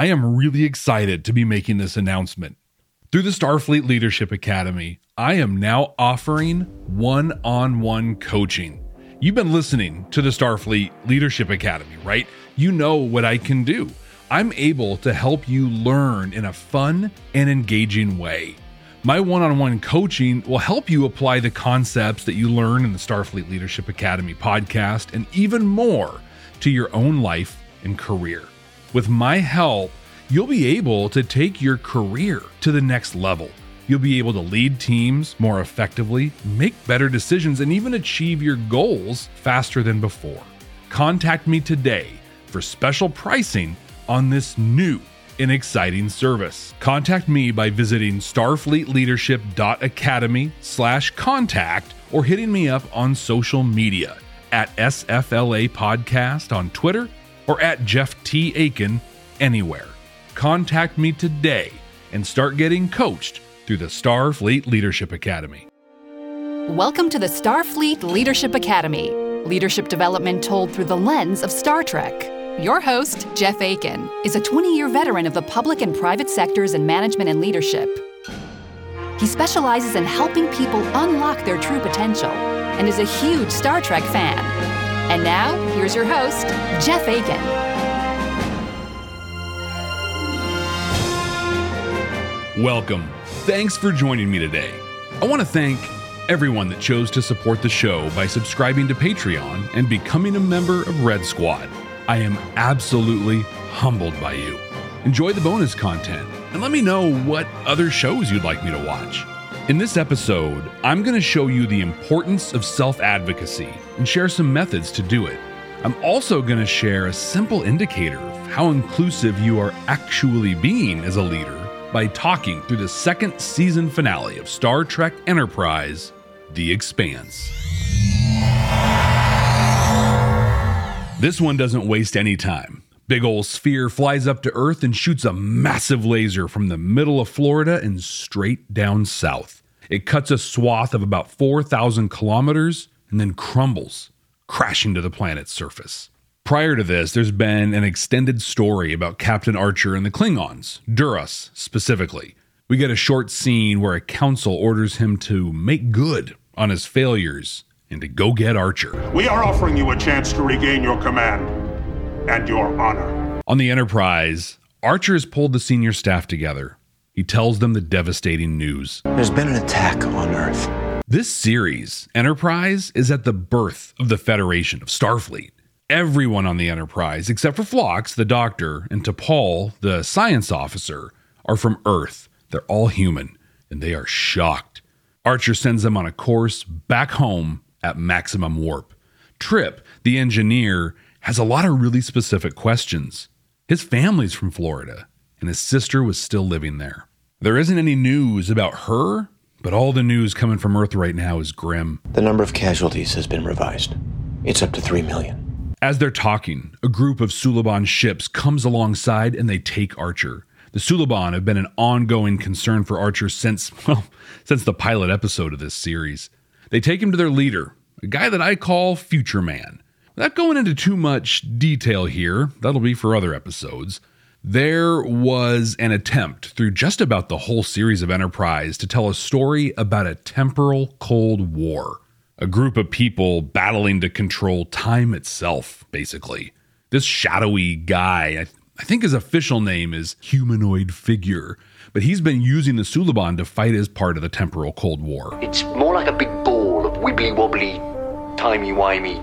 I am really excited to be making this announcement. Through the Starfleet Leadership Academy, I am now offering one on one coaching. You've been listening to the Starfleet Leadership Academy, right? You know what I can do. I'm able to help you learn in a fun and engaging way. My one on one coaching will help you apply the concepts that you learn in the Starfleet Leadership Academy podcast and even more to your own life and career. With my help, you'll be able to take your career to the next level. You'll be able to lead teams more effectively, make better decisions, and even achieve your goals faster than before. Contact me today for special pricing on this new and exciting service. Contact me by visiting starfleetleadership.academy slash contact or hitting me up on social media at SFLA Podcast on Twitter or at Jeff T. Akin anywhere. Contact me today and start getting coached through the Starfleet Leadership Academy. Welcome to the Starfleet Leadership Academy, leadership development told through the lens of Star Trek. Your host, Jeff Akin, is a 20 year veteran of the public and private sectors in management and leadership. He specializes in helping people unlock their true potential and is a huge Star Trek fan. And now, here's your host, Jeff Akin. Welcome. Thanks for joining me today. I want to thank everyone that chose to support the show by subscribing to Patreon and becoming a member of Red Squad. I am absolutely humbled by you. Enjoy the bonus content and let me know what other shows you'd like me to watch. In this episode, I'm going to show you the importance of self advocacy and share some methods to do it. I'm also going to share a simple indicator of how inclusive you are actually being as a leader by talking through the second season finale of Star Trek Enterprise The Expanse. This one doesn't waste any time. Big ol' sphere flies up to Earth and shoots a massive laser from the middle of Florida and straight down south. It cuts a swath of about 4,000 kilometers and then crumbles, crashing to the planet's surface. Prior to this, there's been an extended story about Captain Archer and the Klingons, Duras specifically. We get a short scene where a council orders him to make good on his failures and to go get Archer. We are offering you a chance to regain your command and your honor. On the Enterprise, Archer has pulled the senior staff together. He tells them the devastating news. There's been an attack on Earth. This series, Enterprise, is at the birth of the Federation of Starfleet. Everyone on the Enterprise, except for Phlox, the doctor, and T'Pol, the science officer, are from Earth. They're all human, and they are shocked. Archer sends them on a course back home at maximum warp. Trip, the engineer, has a lot of really specific questions. His family's from Florida, and his sister was still living there. There isn't any news about her, but all the news coming from Earth right now is grim. The number of casualties has been revised. It's up to 3 million. As they're talking, a group of Suliban ships comes alongside and they take Archer. The Suliban have been an ongoing concern for Archer since, well, since the pilot episode of this series. They take him to their leader, a guy that I call Future Man. Without going into too much detail here, that'll be for other episodes. There was an attempt through just about the whole series of Enterprise to tell a story about a temporal Cold War a group of people battling to control time itself, basically. This shadowy guy, I, I think his official name is Humanoid Figure, but he's been using the Suliban to fight as part of the temporal Cold War. It's more like a big ball of wibbly wobbly, timey wimey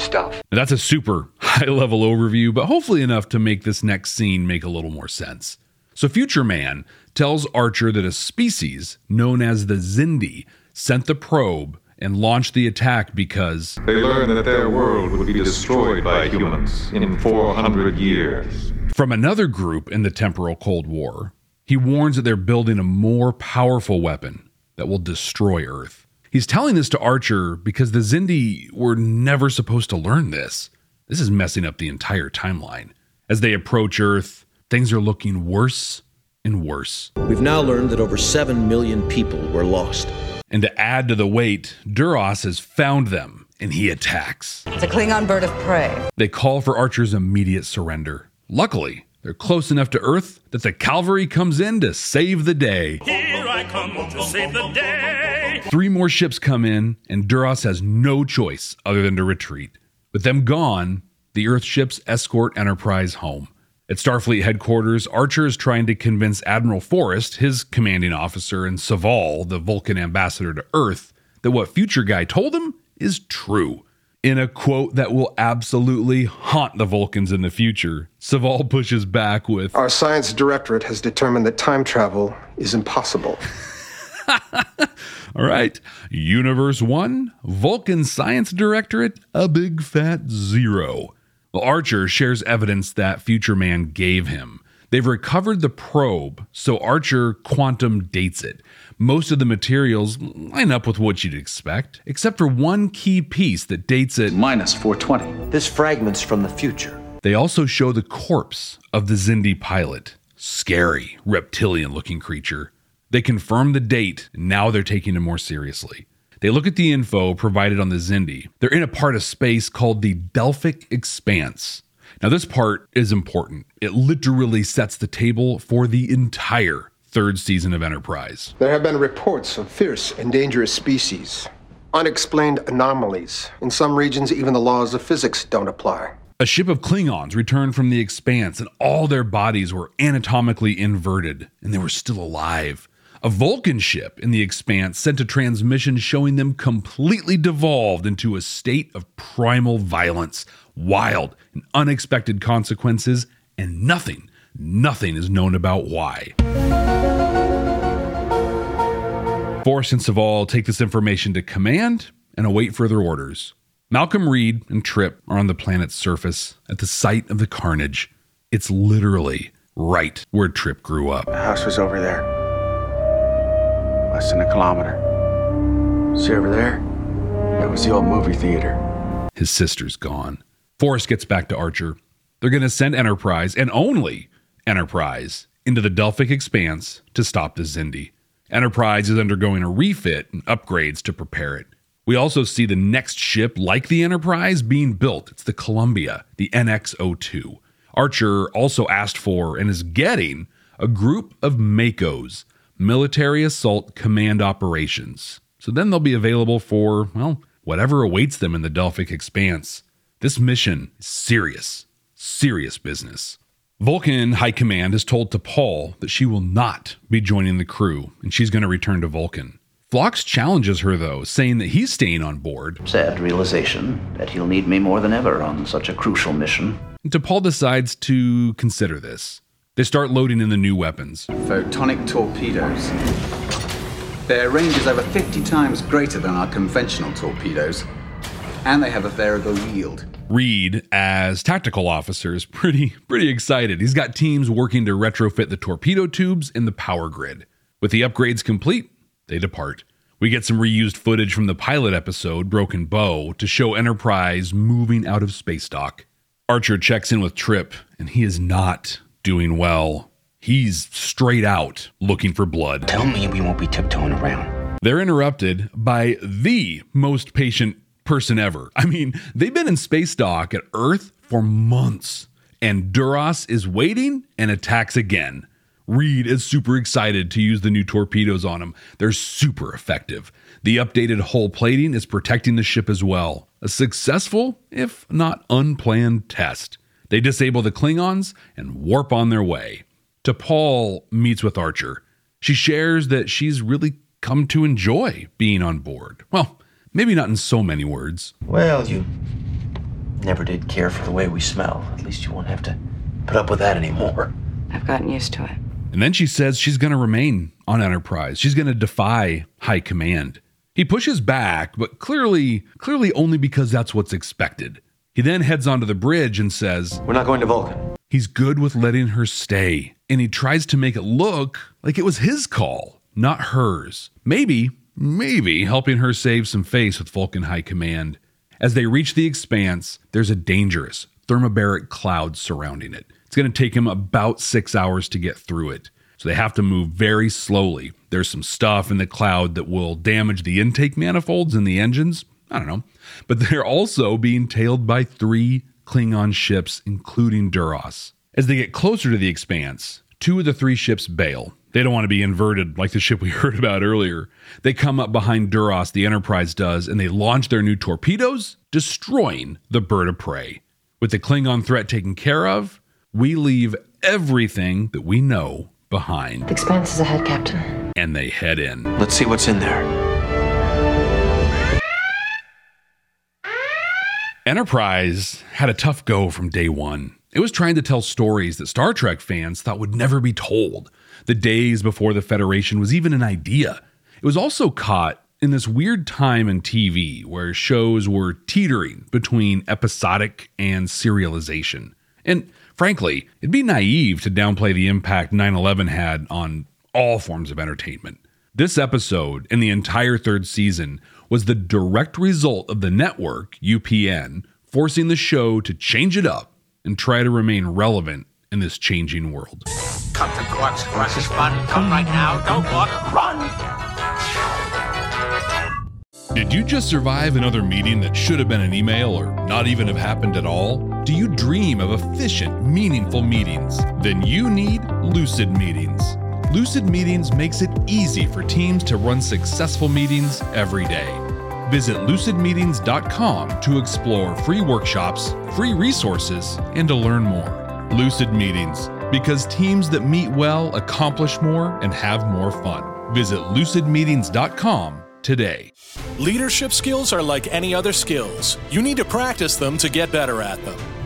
stuff. Now, that's a super high level overview, but hopefully enough to make this next scene make a little more sense. So, Future Man tells Archer that a species known as the Xindi sent the probe and launched the attack because They learned that their world would be destroyed by humans in 400 years. from another group in the temporal Cold War, he warns that they're building a more powerful weapon that will destroy Earth. He's telling this to Archer because the Xindi were never supposed to learn this. This is messing up the entire timeline. As they approach Earth, things are looking worse and worse. We've now learned that over 7 million people were lost. And to add to the weight, Duras has found them and he attacks. It's a Klingon bird of prey. They call for Archer's immediate surrender. Luckily, they're close enough to Earth that the cavalry comes in to save the day. Here I come to save the day. Three more ships come in, and Duras has no choice other than to retreat. With them gone, the Earth ships escort Enterprise home. At Starfleet headquarters, Archer is trying to convince Admiral Forrest, his commanding officer, and Soval, the Vulcan ambassador to Earth, that what Future Guy told him is true. In a quote that will absolutely haunt the Vulcans in the future, Soval pushes back with Our science directorate has determined that time travel is impossible. All right. Universe 1, Vulcan Science Directorate, a big fat zero. Well, Archer shares evidence that Future Man gave him. They've recovered the probe, so Archer quantum dates it. Most of the materials line up with what you'd expect, except for one key piece that dates it minus 420. This fragment's from the future. They also show the corpse of the Xindi pilot. Scary, reptilian looking creature. They confirm the date, now they're taking it more seriously. They look at the info provided on the Xindi. They're in a part of space called the Delphic Expanse. Now, this part is important. It literally sets the table for the entire third season of Enterprise. There have been reports of fierce and dangerous species, unexplained anomalies. In some regions, even the laws of physics don't apply. A ship of Klingons returned from the expanse, and all their bodies were anatomically inverted, and they were still alive. A Vulcan ship in the expanse sent a transmission showing them completely devolved into a state of primal violence, wild and unexpected consequences, and nothing, nothing is known about why. Forrest and Soval take this information to command and await further orders. Malcolm Reed and Trip are on the planet's surface at the site of the carnage. It's literally right where Trip grew up. The house was over there. Less than a kilometer. See over there? That was the old movie theater. His sister's gone. Forrest gets back to Archer. They're going to send Enterprise, and only Enterprise, into the Delphic Expanse to stop the Xindi. Enterprise is undergoing a refit and upgrades to prepare it. We also see the next ship, like the Enterprise, being built. It's the Columbia, the NX 02. Archer also asked for and is getting a group of MACOs, Military Assault Command Operations. So then they'll be available for, well, whatever awaits them in the Delphic Expanse. This mission is serious, serious business. Vulcan High Command has told T'Pol that she will not be joining the crew and she's going to return to Vulcan. Phlox challenges her, though, saying that he's staying on board. Sad realization that he'll need me more than ever on such a crucial mission. And T'Pol decides to consider this. They start loading in the new weapons. Photonic torpedoes. Their range is over 50 times greater than our conventional torpedoes, and they have a variable yield. Reed, as tactical officer, is pretty pretty excited. He's got teams working to retrofit the torpedo tubes in the power grid. With the upgrades complete, they depart. We get some reused footage from the pilot episode, Broken Bow, to show Enterprise moving out of space dock. Archer checks in with Trip, and he is not doing well. He's straight out looking for blood. Tell me we won't be tiptoeing around. They're interrupted by the most patient person ever. I mean, they've been in space dock at Earth for months, and Duras is waiting and attacks again. Reed is super excited to use the new torpedoes on him. They're super effective. The updated hull plating is protecting the ship as well. a successful, if not unplanned, test. They disable the Klingons and warp on their way. T'Pol meets with Archer. She shares that she's really come to enjoy being on board. Well, maybe not in so many words. Well, you never did care for the way we smell. At least you won't have to put up with that anymore. I've gotten used to it. And then she says she's going to remain on Enterprise. She's going to defy high command. He pushes back, but clearly, clearly only because that's what's expected. He then heads onto the bridge and says, We're not going to Vulcan. He's good with letting her stay, and he tries to make it look like it was his call, not hers. Maybe, maybe helping her save some face with Vulcan High Command. As they reach the expanse, there's a dangerous thermobaric cloud surrounding it. It's going to take him about six hours to get through it. So they have to move very slowly. There's some stuff in the cloud that will damage the intake manifolds and the engines. I don't know. But they're also being tailed by three Klingon ships, including Duras. As they get closer to the expanse, two of the three ships bail. They don't want to be inverted like the ship we heard about earlier. They come up behind Duras, the Enterprise does, and they launch their new torpedoes, destroying the bird of prey. With the Klingon threat taken care of, we leave everything that we know behind. The expanse is ahead, Captain. And they head in. Let's see what's in there. Enterprise had a tough go from day one. It was trying to tell stories that Star Trek fans thought would never be told, the days before the Federation was even an idea. It was also caught in this weird time in TV where shows were teetering between episodic and serialization. And frankly, it'd be naive to downplay the impact 9 11 had on all forms of entertainment. This episode and the entire third season was the direct result of the network, UPN, forcing the show to change it up and try to remain relevant in this changing world. Come to Quark's Quark is fun. Come right now. Don't walk. Run! Did you just survive another meeting that should have been an email or not even have happened at all? Do you dream of efficient, meaningful meetings? Then you need Lucid Meetings. Lucid Meetings makes it easy for teams to run successful meetings every day. Visit lucidmeetings.com to explore free workshops, free resources, and to learn more. Lucid Meetings, because teams that meet well accomplish more and have more fun. Visit lucidmeetings.com today. Leadership skills are like any other skills. You need to practice them to get better at them.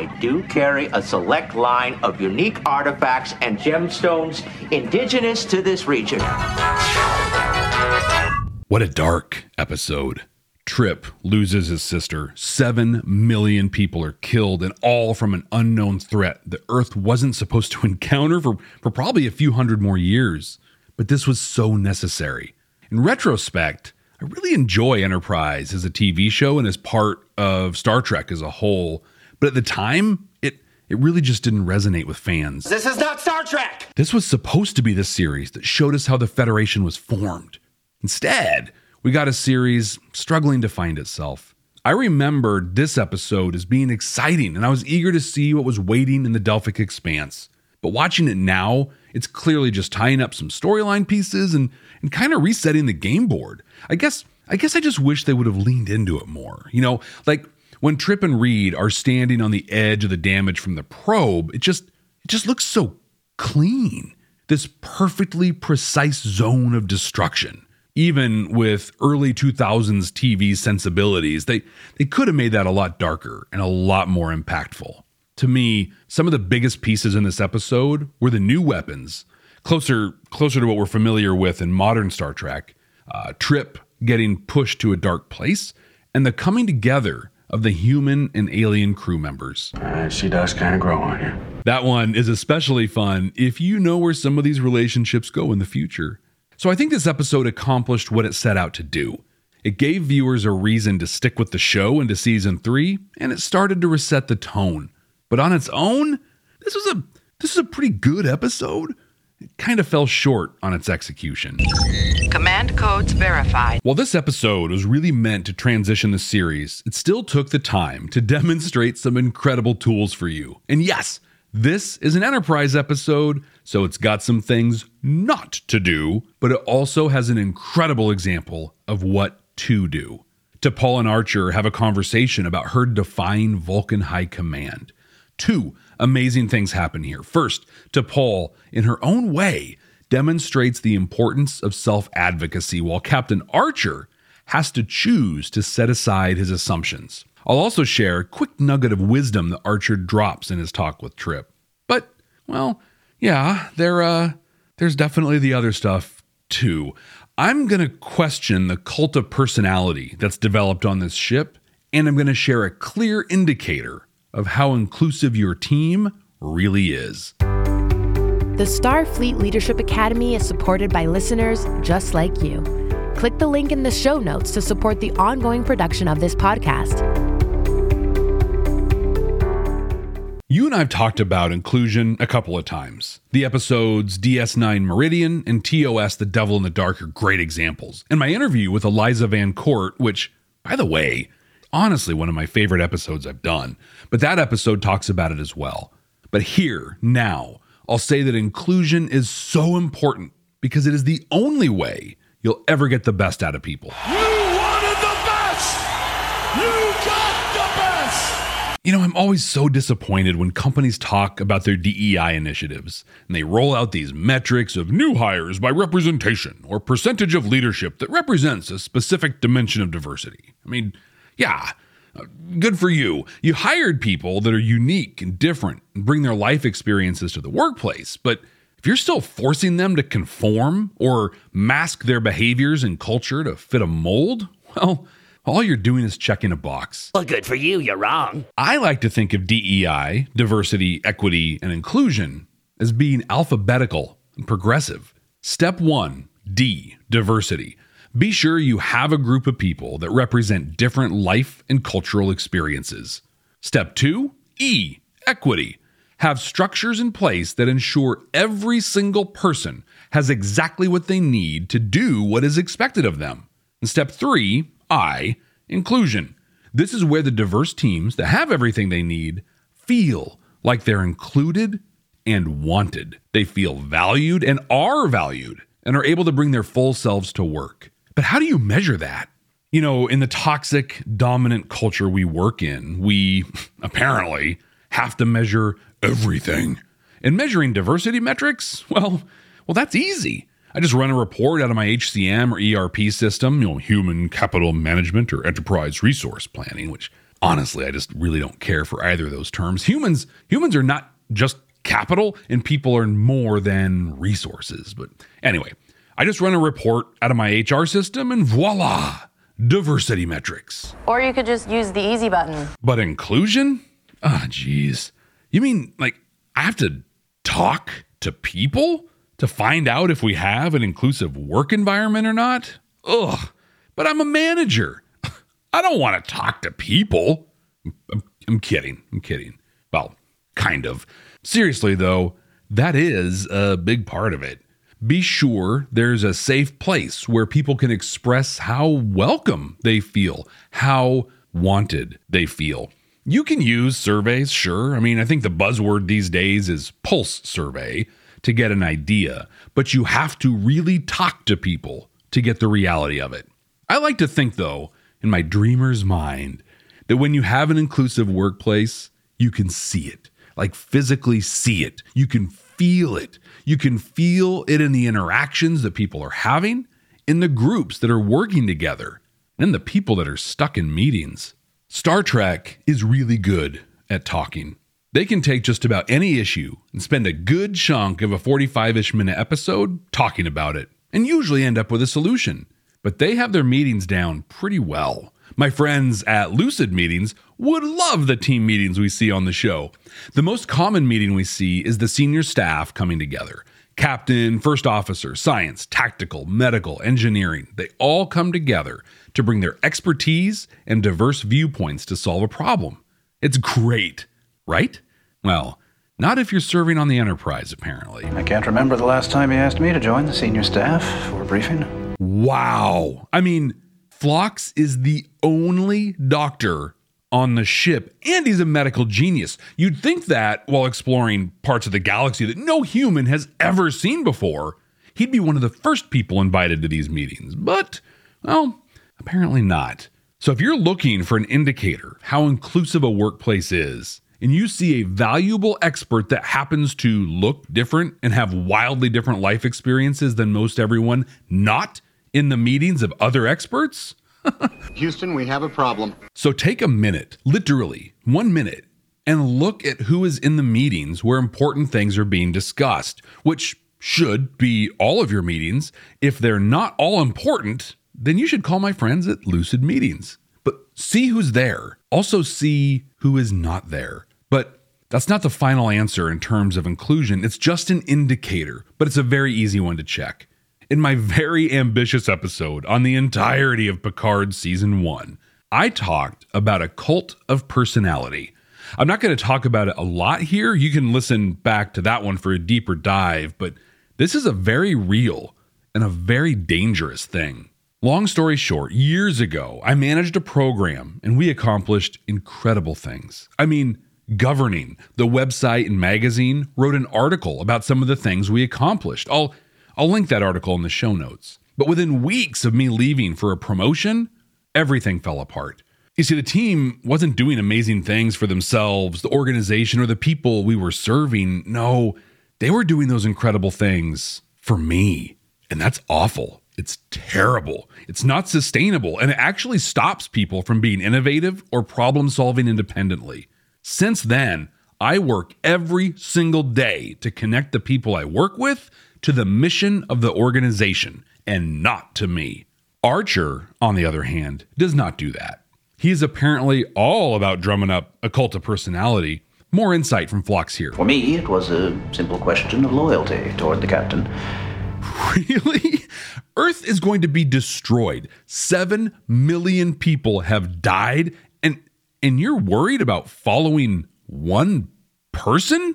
I do carry a select line of unique artifacts and gemstones indigenous to this region. What a dark episode. Trip loses his sister. Seven million people are killed, and all from an unknown threat the Earth wasn't supposed to encounter for, for probably a few hundred more years. But this was so necessary. In retrospect, I really enjoy Enterprise as a TV show and as part of Star Trek as a whole. But at the time, it it really just didn't resonate with fans. This is not Star Trek! This was supposed to be the series that showed us how the Federation was formed. Instead, we got a series struggling to find itself. I remembered this episode as being exciting, and I was eager to see what was waiting in the Delphic expanse. But watching it now, it's clearly just tying up some storyline pieces and, and kind of resetting the game board. I guess I guess I just wish they would have leaned into it more. You know, like when Trip and Reed are standing on the edge of the damage from the probe, it just it just looks so clean. This perfectly precise zone of destruction. Even with early 2000s TV sensibilities, they they could have made that a lot darker and a lot more impactful. To me, some of the biggest pieces in this episode were the new weapons, closer closer to what we're familiar with in modern Star Trek. Uh, Trip getting pushed to a dark place, and the coming together of the human and alien crew members. Uh, she does kind of grow on you. That one is especially fun if you know where some of these relationships go in the future. So I think this episode accomplished what it set out to do. It gave viewers a reason to stick with the show into season 3, and it started to reset the tone. But on its own, this was a this is a pretty good episode. It kind of fell short on its execution. Command codes verified. While this episode was really meant to transition the series, it still took the time to demonstrate some incredible tools for you. And yes, this is an Enterprise episode, so it's got some things not to do, but it also has an incredible example of what to do. T'Pol and Archer have a conversation about her defying Vulcan High Command. Two amazing things happen here. First, T'Pol, in her own way, demonstrates the importance of self advocacy, while Captain Archer has to choose to set aside his assumptions. I'll also share a quick nugget of wisdom that Archer drops in his talk with Trip. But, well, yeah, there, uh, there's definitely the other stuff too. I'm going to question the cult of personality that's developed on this ship, and I'm going to share a clear indicator of how inclusive your team really is. The Starfleet Leadership Academy is supported by listeners just like you. Click the link in the show notes to support the ongoing production of this podcast. You and I have talked about inclusion a couple of times. The episodes DS9 Meridian and TOS The Devil in the Dark are great examples. And my interview with Eliza Van Court, which, by the way, honestly one of my favorite episodes I've done, but that episode talks about it as well. But here, now, I'll say that inclusion is so important because it is the only way you'll ever get the best out of people. You wanted the best! You got the best! You know, I'm always so disappointed when companies talk about their DEI initiatives and they roll out these metrics of new hires by representation or percentage of leadership that represents a specific dimension of diversity. I mean, yeah, good for you. You hired people that are unique and different and bring their life experiences to the workplace, but if you're still forcing them to conform or mask their behaviors and culture to fit a mold, well, all you're doing is checking a box. Well, good for you, you're wrong. I like to think of DEI, diversity, equity, and inclusion, as being alphabetical and progressive. Step one D, diversity. Be sure you have a group of people that represent different life and cultural experiences. Step two E, equity. Have structures in place that ensure every single person has exactly what they need to do what is expected of them. And step three, I, inclusion. This is where the diverse teams that have everything they need feel like they're included and wanted. They feel valued and are valued and are able to bring their full selves to work. But how do you measure that? You know, in the toxic, dominant culture we work in, we apparently have to measure everything. And measuring diversity metrics, well, well, that's easy. I just run a report out of my HCM or ERP system, you know, human capital management or enterprise resource planning, which honestly, I just really don't care for either of those terms. Humans, humans are not just capital and people are more than resources. But anyway, I just run a report out of my HR system and voila, diversity metrics. Or you could just use the easy button. But inclusion? Ah, oh, geez. You mean like I have to talk to people to find out if we have an inclusive work environment or not? Ugh. But I'm a manager. I don't want to talk to people. I'm, I'm kidding. I'm kidding. Well, kind of. Seriously, though, that is a big part of it. Be sure there's a safe place where people can express how welcome they feel, how wanted they feel. You can use surveys, sure. I mean, I think the buzzword these days is pulse survey to get an idea, but you have to really talk to people to get the reality of it. I like to think, though, in my dreamer's mind, that when you have an inclusive workplace, you can see it, like physically see it. You can feel it. You can feel it in the interactions that people are having, in the groups that are working together, and the people that are stuck in meetings. Star Trek is really good at talking. They can take just about any issue and spend a good chunk of a 45 ish minute episode talking about it, and usually end up with a solution. But they have their meetings down pretty well. My friends at Lucid Meetings would love the team meetings we see on the show. The most common meeting we see is the senior staff coming together. Captain, first officer, science, tactical, medical, engineering, they all come together to bring their expertise and diverse viewpoints to solve a problem. It's great, right? Well, not if you're serving on the Enterprise, apparently. I can't remember the last time you asked me to join the senior staff for a briefing. Wow. I mean, Phlox is the only doctor on the ship, and he's a medical genius. You'd think that while exploring parts of the galaxy that no human has ever seen before, he'd be one of the first people invited to these meetings. But, well, apparently not. So if you're looking for an indicator how inclusive a workplace is, and you see a valuable expert that happens to look different and have wildly different life experiences than most everyone not in the meetings of other experts, Houston, we have a problem. So take a minute, literally one minute, and look at who is in the meetings where important things are being discussed, which should be all of your meetings. If they're not all important, then you should call my friends at Lucid Meetings. But see who's there. Also, see who is not there. But that's not the final answer in terms of inclusion. It's just an indicator, but it's a very easy one to check in my very ambitious episode on the entirety of Picard season one, I talked about a cult of personality. I'm not going to talk about it a lot here. You can listen back to that one for a deeper dive, but this is a very real and a very dangerous thing. Long story short, years ago, I managed a program and we accomplished incredible things. I mean, governing the website and magazine wrote an article about some of the things we accomplished. I'll I'll link that article in the show notes. But within weeks of me leaving for a promotion, everything fell apart. You see, the team wasn't doing amazing things for themselves, the organization, or the people we were serving. No, they were doing those incredible things for me. And that's awful. It's terrible. It's not sustainable. And it actually stops people from being innovative or problem solving independently. Since then, I work every single day to connect the people I work with to the mission of the organization and not to me. Archer, on the other hand, does not do that. He is apparently all about drumming up a cult of personality. More insight from Phlox here. For me, it was a simple question of loyalty toward the captain. Really? Earth is going to be destroyed. Seven million people have died, and and you're worried about following one person?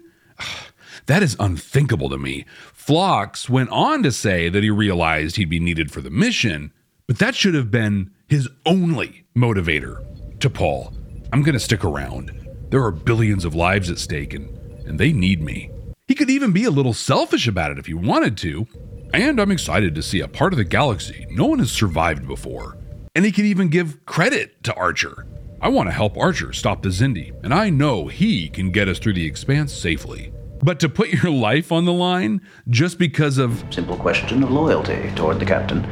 That is unthinkable to me. Phlox went on to say that he realized he'd be needed for the mission, but that should have been his only motivator. T'Pol, I'm going to stick around. There are billions of lives at stake, and, and they need me. He could even be a little selfish about it if he wanted to. And I'm excited to see a part of the galaxy no one has survived before. And he could even give credit to Archer. I want to help Archer stop the Xindi, and I know he can get us through the expanse safely. But to put your life on the line just because of simple question of loyalty toward the captain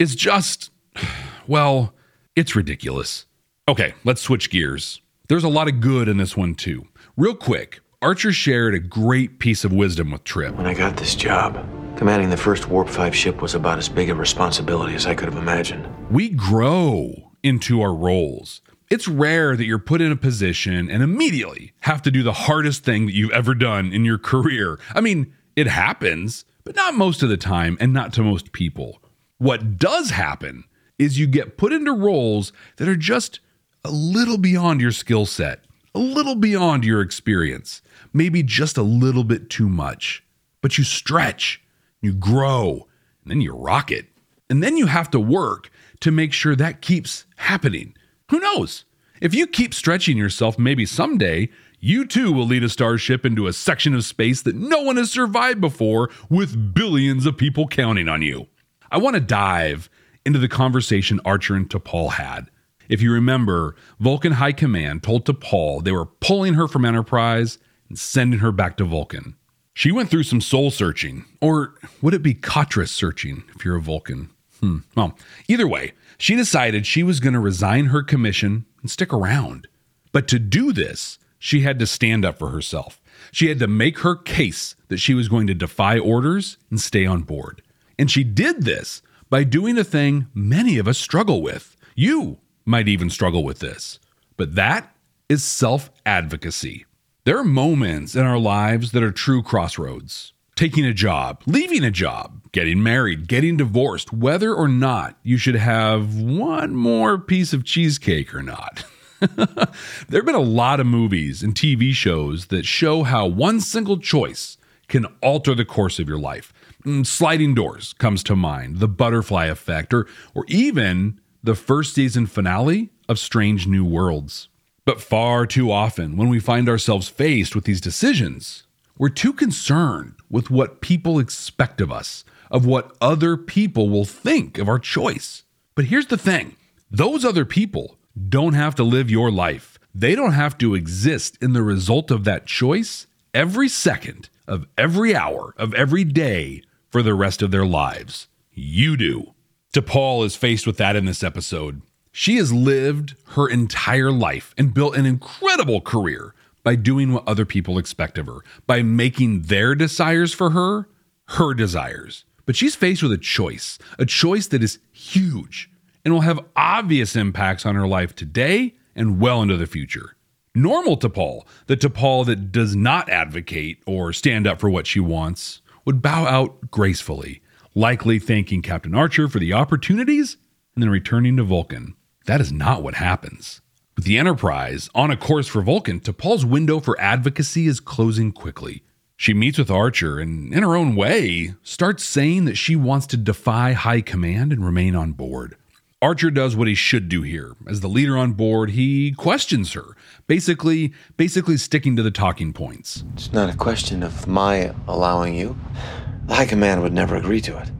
is just, well, it's ridiculous. Okay, let's switch gears. There's a lot of good in this one too. Real quick, Archer shared a great piece of wisdom with Trip. When I got this job, commanding the first Warp 5 ship was about as big a responsibility as I could have imagined. We grow into our roles. It's rare that you're put in a position and immediately have to do the hardest thing that you've ever done in your career. I mean, it happens, but not most of the time and not to most people. What does happen is you get put into roles that are just a little beyond your skill set, a little beyond your experience, maybe just a little bit too much. But you stretch, you grow, and then you rock it. And then you have to work to make sure that keeps happening. Who knows? If you keep stretching yourself, maybe someday you too will lead a starship into a section of space that no one has survived before with billions of people counting on you. I want to dive into the conversation Archer and T'Pol had. If you remember, Vulcan High Command told T'Pol they were pulling her from Enterprise and sending her back to Vulcan. She went through some soul searching, or would it be katra searching if you're a Vulcan? Hmm. Well, either way, she decided she was going to resign her commission and stick around. But to do this, she had to stand up for herself. She had to make her case that she was going to defy orders and stay on board. And she did this by doing a thing many of us struggle with. You might even struggle with this. But that is self advocacy. There are moments in our lives that are true crossroads. Taking a job, leaving a job, getting married, getting divorced, whether or not you should have one more piece of cheesecake or not. there have been a lot of movies and TV shows that show how one single choice can alter the course of your life. Mm, Sliding Doors comes to mind, The Butterfly Effect, or, or even the first season finale of Strange New Worlds. But far too often, when we find ourselves faced with these decisions, we're too concerned with what people expect of us, of what other people will think of our choice. But here's the thing those other people don't have to live your life. They don't have to exist in the result of that choice every second of every hour of every day for the rest of their lives. You do. T'Pol is faced with that in this episode. She has lived her entire life and built an incredible career by doing what other people expect of her, by making their desires for her her desires. But she's faced with a choice, a choice that is huge and will have obvious impacts on her life today and well into the future. Normal T'Pol, the T'Pol that does not advocate or stand up for what she wants, would bow out gracefully, likely thanking Captain Archer for the opportunities and then returning to Vulcan. That is not what happens. With the Enterprise on a course for Vulcan, T'Pol's window for advocacy is closing quickly. She meets with Archer and, in her own way, starts saying that she wants to defy high command and remain on board. Archer does what he should do here. As the leader on board, he questions her, basically basically sticking to the talking points. It's not a question of my allowing you. The High Command would never agree to it.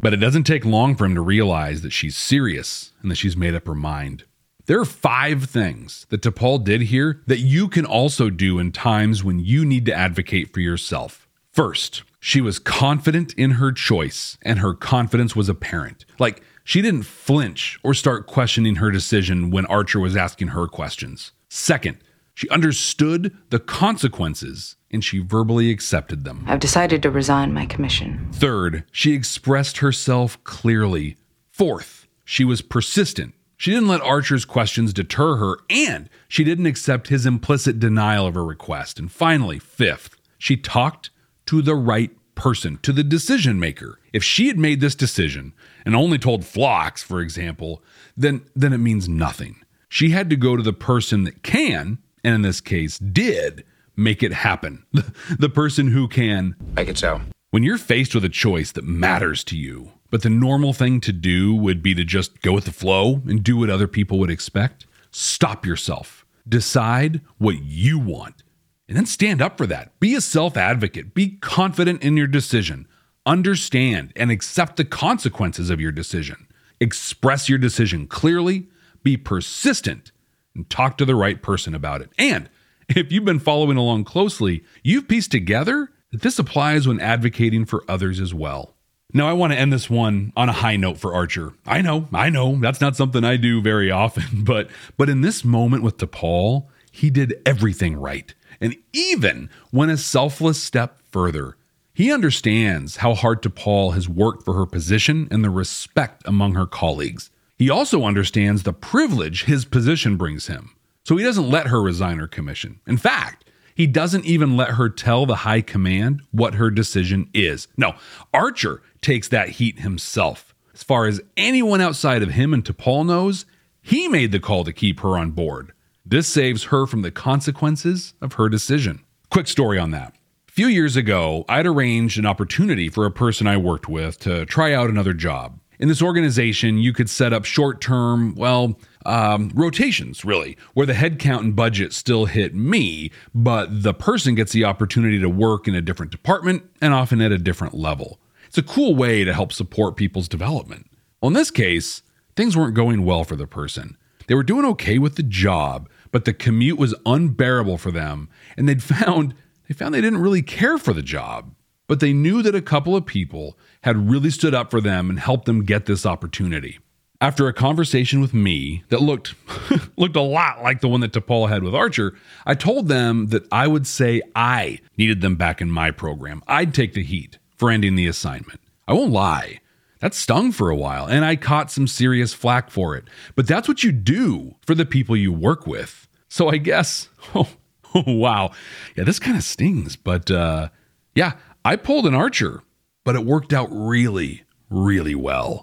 But it doesn't take long for him to realize that she's serious and that she's made up her mind. There are five things that T'Pol did here that you can also do in times when you need to advocate for yourself. First, she was confident in her choice, and her confidence was apparent. Like, she didn't flinch or start questioning her decision when Archer was asking her questions. Second, she understood the consequences and she verbally accepted them. I've decided to resign my commission. Third, she expressed herself clearly. Fourth, she was persistent. She didn't let Archer's questions deter her, and she didn't accept his implicit denial of her request. And finally, fifth, she talked to the right person, to the decision maker. If she had made this decision and only told Phlox, for example, then, then it means nothing. She had to go to the person that can, and in this case, did make it happen. the person who can make it so. When you're faced with a choice that matters to you, but the normal thing to do would be to just go with the flow and do what other people would expect, stop yourself. Decide what you want and then stand up for that. Be a self advocate. Be confident in your decision. Understand and accept the consequences of your decision. Express your decision clearly. Be persistent and talk to the right person about it. And if you've been following along closely, you've pieced together that this applies when advocating for others as well. Now, I want to end this one on a high note for Archer. I know, I know, that's not something I do very often, but but in this moment with T'Pol, he did everything right and even went a selfless step further. He understands how hard T'Pol has worked for her position and the respect among her colleagues. He also understands the privilege his position brings him. So he doesn't let her resign her commission. In fact, he doesn't even let her tell the high command what her decision is. No, Archer takes that heat himself. As far as anyone outside of him and T'Pol knows, he made the call to keep her on board. This saves her from the consequences of her decision. Quick story on that. A few years ago, I'd arranged an opportunity for a person I worked with to try out another job. In this organization, you could set up short term, well, um, rotations, really, where the headcount and budget still hit me, but the person gets the opportunity to work in a different department and often at a different level. It's a cool way to help support people's development. Well, in this case, things weren't going well for the person. They were doing okay with the job, but the commute was unbearable for them, and they'd found they found they didn't really care for the job. But they knew that a couple of people had really stood up for them and helped them get this opportunity. After a conversation with me that looked looked a lot like the one that T'Pol had with Archer, I told them that I would say I needed them back in my program. I'd take the heat for ending the assignment. I won't lie. That stung for a while, and I caught some serious flack for it. But that's what you do for the people you work with. So I guess, oh, oh wow. Yeah, this kind of stings. But uh, yeah, I pulled an archer, but it worked out really, really well.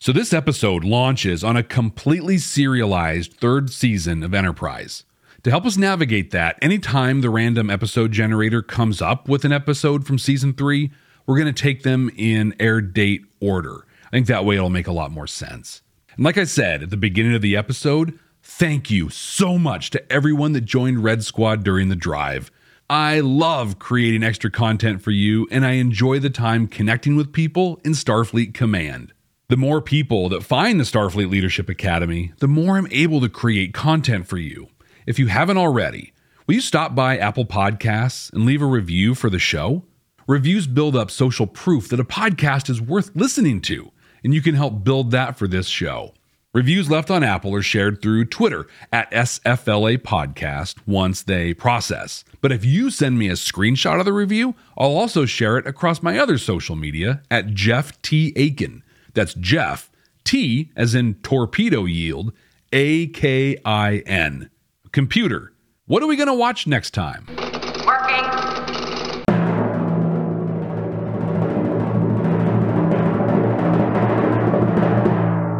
So, this episode launches on a completely serialized third season of Enterprise. To help us navigate that, anytime the random episode generator comes up with an episode from season three, we're going to take them in air date order. I think that way it'll make a lot more sense. And like I said at the beginning of the episode, thank you so much to everyone that joined Red Squad during the drive. I love creating extra content for you, and I enjoy the time connecting with people in Starfleet Command. The more people that find the Starfleet Leadership Academy, the more I'm able to create content for you. If you haven't already, will you stop by Apple Podcasts and leave a review for the show? Reviews build up social proof that a podcast is worth listening to, and you can help build that for this show. Reviews left on Apple are shared through Twitter at SFLA Podcast once they process. But if you send me a screenshot of the review, I'll also share it across my other social media at Jeff T. Akin. That's Jeff, T as in torpedo yield, A K I N. Computer, what are we going to watch next time? Working.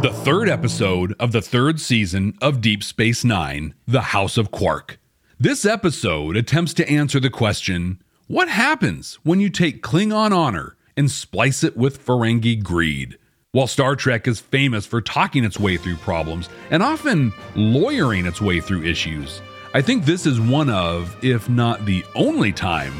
The third episode of the third season of Deep Space Nine, The House of Quark. This episode attempts to answer the question what happens when you take Klingon honor and splice it with Ferengi greed? While Star Trek is famous for talking its way through problems and often lawyering its way through issues, I think this is one of, if not the only time,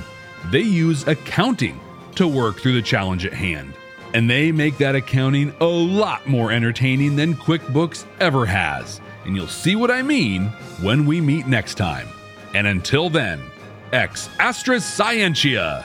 they use accounting to work through the challenge at hand. And they make that accounting a lot more entertaining than QuickBooks ever has. And you'll see what I mean when we meet next time. And until then, ex Astra Scientia.